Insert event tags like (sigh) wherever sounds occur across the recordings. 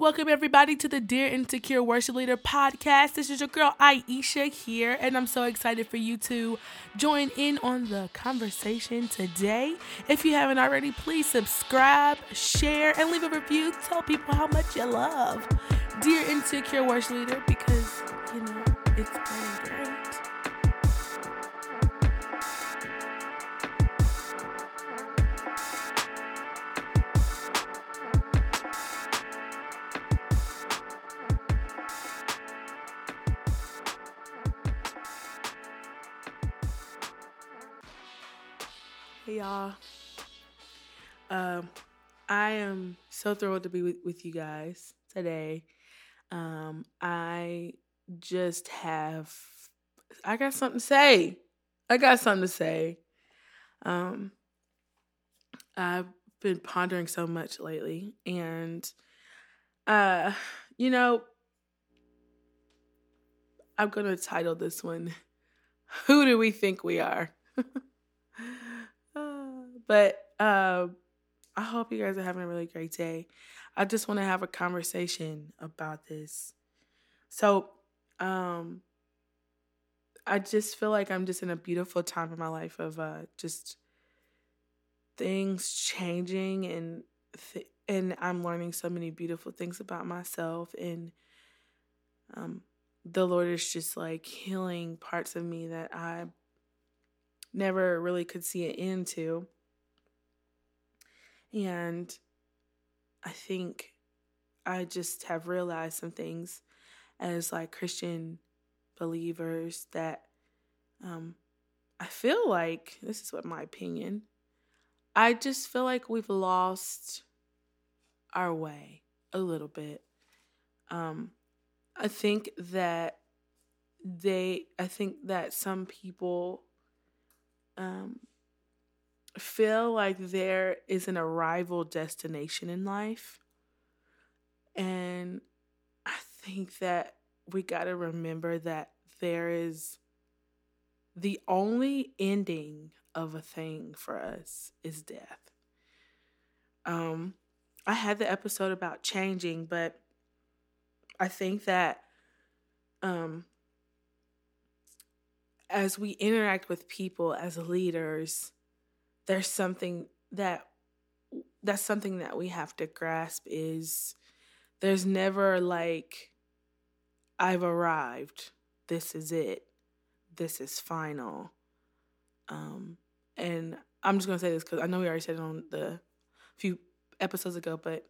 Welcome everybody to the Dear Insecure Worship Leader podcast. This is your girl Aisha here, and I'm so excited for you to join in on the conversation today. If you haven't already, please subscribe, share, and leave a review. Tell people how much you love Dear Insecure Worship Leader because you know it's going great. Y'all. Um, I am so thrilled to be with, with you guys today. Um, I just have I got something to say. I got something to say. Um, I've been pondering so much lately and uh, you know, I'm to title this one Who do we think we are? (laughs) But um, I hope you guys are having a really great day. I just want to have a conversation about this. So, um, I just feel like I'm just in a beautiful time in my life of uh, just things changing and th- and I'm learning so many beautiful things about myself and um, the Lord is just like healing parts of me that I never really could see an end to. And I think I just have realized some things as like Christian believers that um, I feel like this is what my opinion. I just feel like we've lost our way a little bit. Um, I think that they, I think that some people um, feel like there is an arrival destination in life. And I think that we got to remember that there is the only ending of a thing for us is death. Um I had the episode about changing, but I think that um as we interact with people as leaders, there's something that that's something that we have to grasp is there's never like I've arrived. This is it. This is final. Um and I'm just going to say this cuz I know we already said it on the few episodes ago, but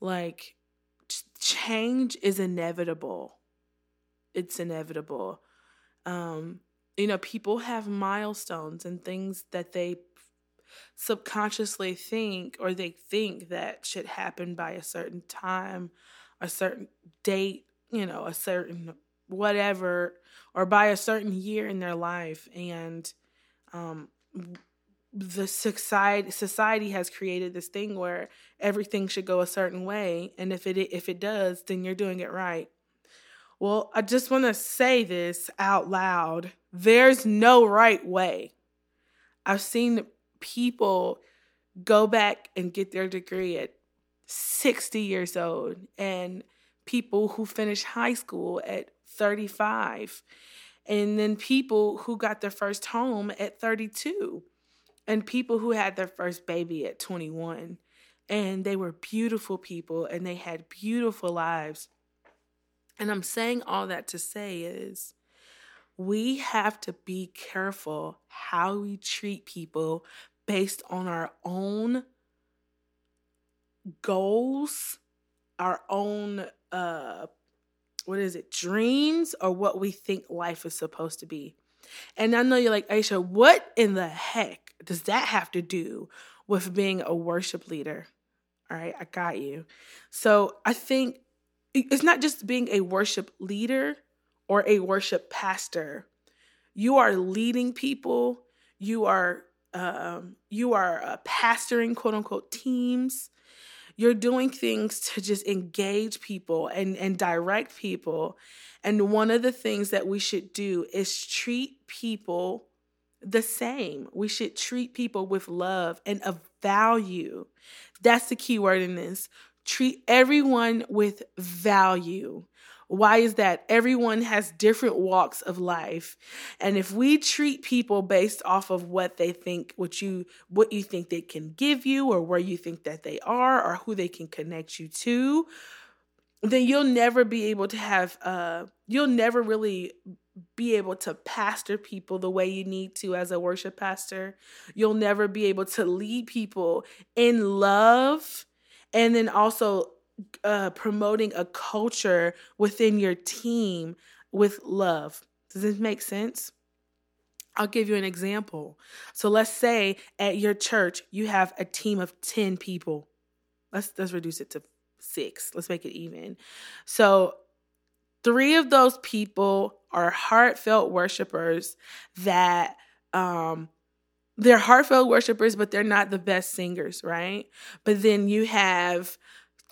like change is inevitable. It's inevitable. Um you know, people have milestones and things that they subconsciously think or they think that should happen by a certain time, a certain date, you know, a certain whatever, or by a certain year in their life. And um, the society society has created this thing where everything should go a certain way, and if it if it does, then you're doing it right. Well, I just want to say this out loud. There's no right way. I've seen people go back and get their degree at 60 years old and people who finish high school at 35 and then people who got their first home at 32 and people who had their first baby at 21 and they were beautiful people and they had beautiful lives. And i'm saying all that to say is we have to be careful how we treat people based on our own goals, our own uh what is it, dreams or what we think life is supposed to be. And I know you're like, Aisha, what in the heck does that have to do with being a worship leader? All right, I got you. So I think it's not just being a worship leader or a worship pastor. You are leading people, you are um, you are uh, pastoring quote unquote teams. You're doing things to just engage people and, and direct people. And one of the things that we should do is treat people the same. We should treat people with love and of value. That's the key word in this. Treat everyone with value. Why is that? Everyone has different walks of life. And if we treat people based off of what they think, what you what you think they can give you or where you think that they are or who they can connect you to, then you'll never be able to have uh you'll never really be able to pastor people the way you need to as a worship pastor. You'll never be able to lead people in love and then also uh, promoting a culture within your team with love. Does this make sense? I'll give you an example. So let's say at your church you have a team of 10 people. Let's let's reduce it to 6. Let's make it even. So 3 of those people are heartfelt worshipers that um they're heartfelt worshipers but they're not the best singers, right? But then you have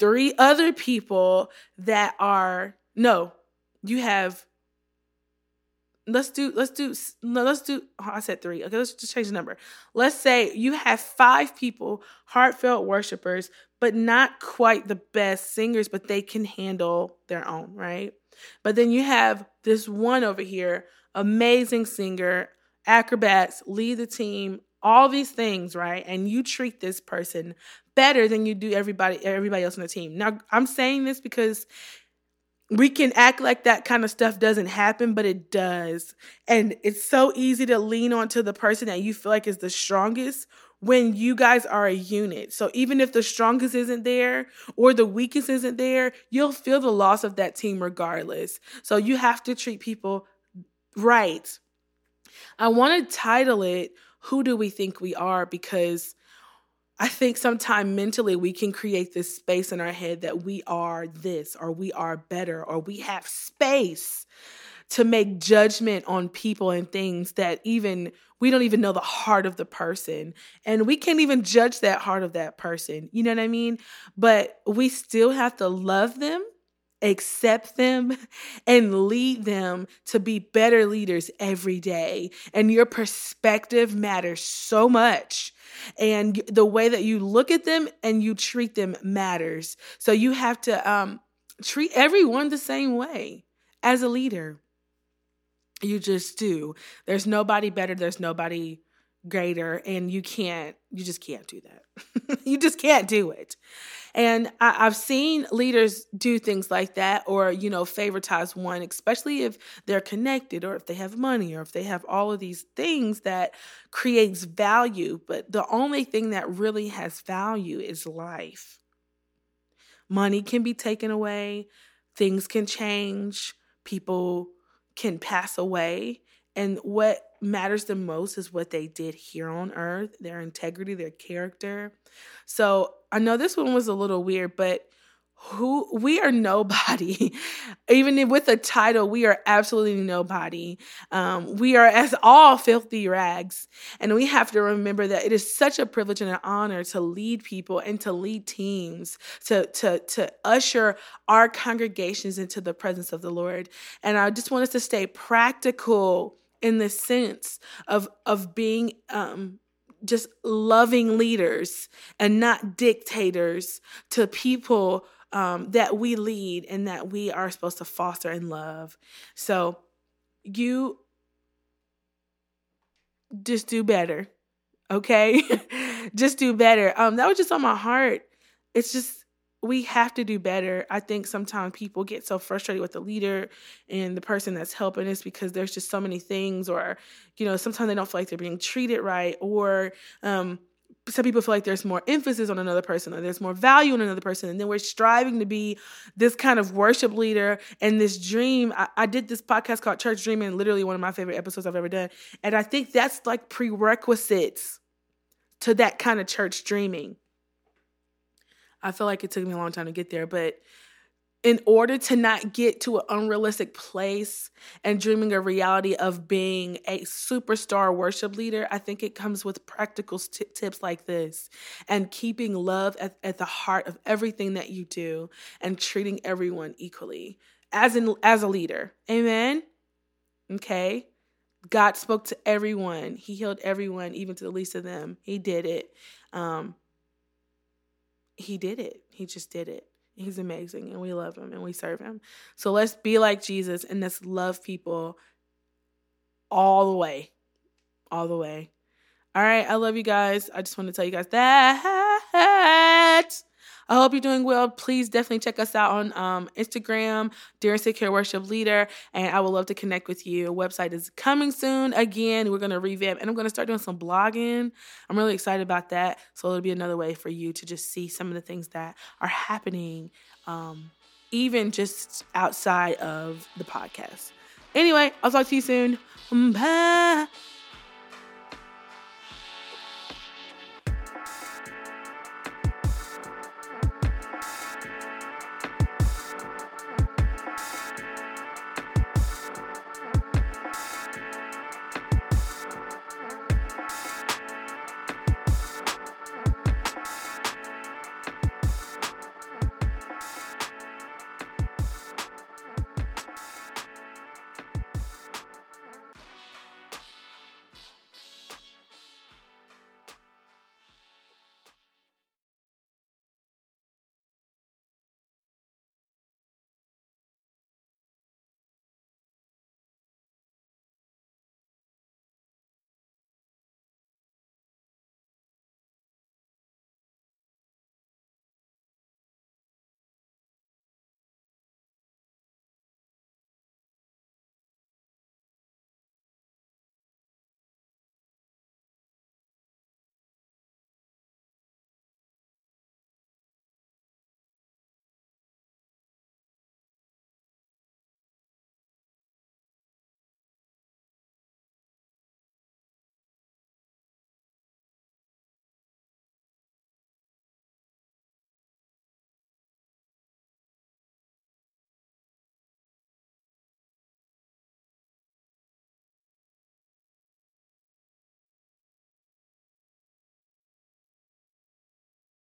three other people that are no, you have let's do let's do no let's do oh, I said three. Okay, let's just change the number. Let's say you have five people, heartfelt worshipers, but not quite the best singers, but they can handle their own, right? But then you have this one over here, amazing singer, acrobats, lead the team, all these things, right? And you treat this person better than you do everybody everybody else on the team. Now, I'm saying this because we can act like that kind of stuff doesn't happen, but it does. And it's so easy to lean onto the person that you feel like is the strongest when you guys are a unit. So even if the strongest isn't there or the weakest isn't there, you'll feel the loss of that team regardless. So you have to treat people right. I want to title it Who Do We Think We Are? because I think sometimes mentally we can create this space in our head that we are this or we are better or we have space to make judgment on people and things that even we don't even know the heart of the person. And we can't even judge that heart of that person. You know what i mean? But we still have to love them accept them (laughs) and lead them to be better leaders every day. And your perspective matters so much. And the way that you look at them and you treat them matters. So you have to um, treat everyone the same way as a leader. You just do. There's nobody better, there's nobody greater, and you can't, you just can't do that. (laughs) you just can't do it. And I, have seen leaders do things like that or, you know, favoritize one, especially if they're connected or if they have money or if they have all of these things that creates value. But the only thing that really has value is life. Money can be taken away, things can change, people can pass away. And what matters the most is what they did here on earth, their integrity, their character. So I know this one was a little weird, but who we are nobody. (laughs) Even with a title we are absolutely nobody. Um, we are as all filthy rags. And we have to remember that it is such a privilege and an honor to lead people and to lead teams to to to usher our congregations into the presence of the lord. And i just want us to stay practical in the sense of of being um, just loving leaders and not dictators to people um, that we lead and that we are supposed to foster and love. So you just do better. Okay? (laughs) just do better. Um, that was just on my heart. It's just we have to do better. I think sometimes people get so frustrated with the leader and the person that's helping us because there's just so many things, or you know, sometimes they don't feel like they're being treated right, or um, some people feel like there's more emphasis on another person or there's more value in another person and then we're striving to be this kind of worship leader. And this dream I, I, did this podcast called church dreaming literally one of my favorite episodes i've ever done. And i think that's like prerequisites to that kind of church dreaming i feel like it took me a long time to get there but in order to not get to an unrealistic place and dreaming a reality of being a superstar worship leader, I think it comes with practical t- tips like this and keeping love at, at the heart of everything that you do and treating everyone equally as in as a leader. Amen. Okay. God spoke to everyone. He healed everyone, even to the least of them. He did it. Um, he did it. He just did it. He's amazing and we love him and we serve him. So let's be like Jesus and let's love people all the way. All the way. All right. I love you guys. I just want to tell you guys that. I hope you're doing well. Please definitely check us out on um, Instagram, Dear Insecure Worship Leader, and I would love to connect with you. Website is coming soon. Again, we're going to revamp, and I'm going to start doing some blogging. I'm really excited about that. So it'll be another way for you to just see some of the things that are happening, um, even just outside of the podcast. Anyway, I'll talk to you soon. Bye.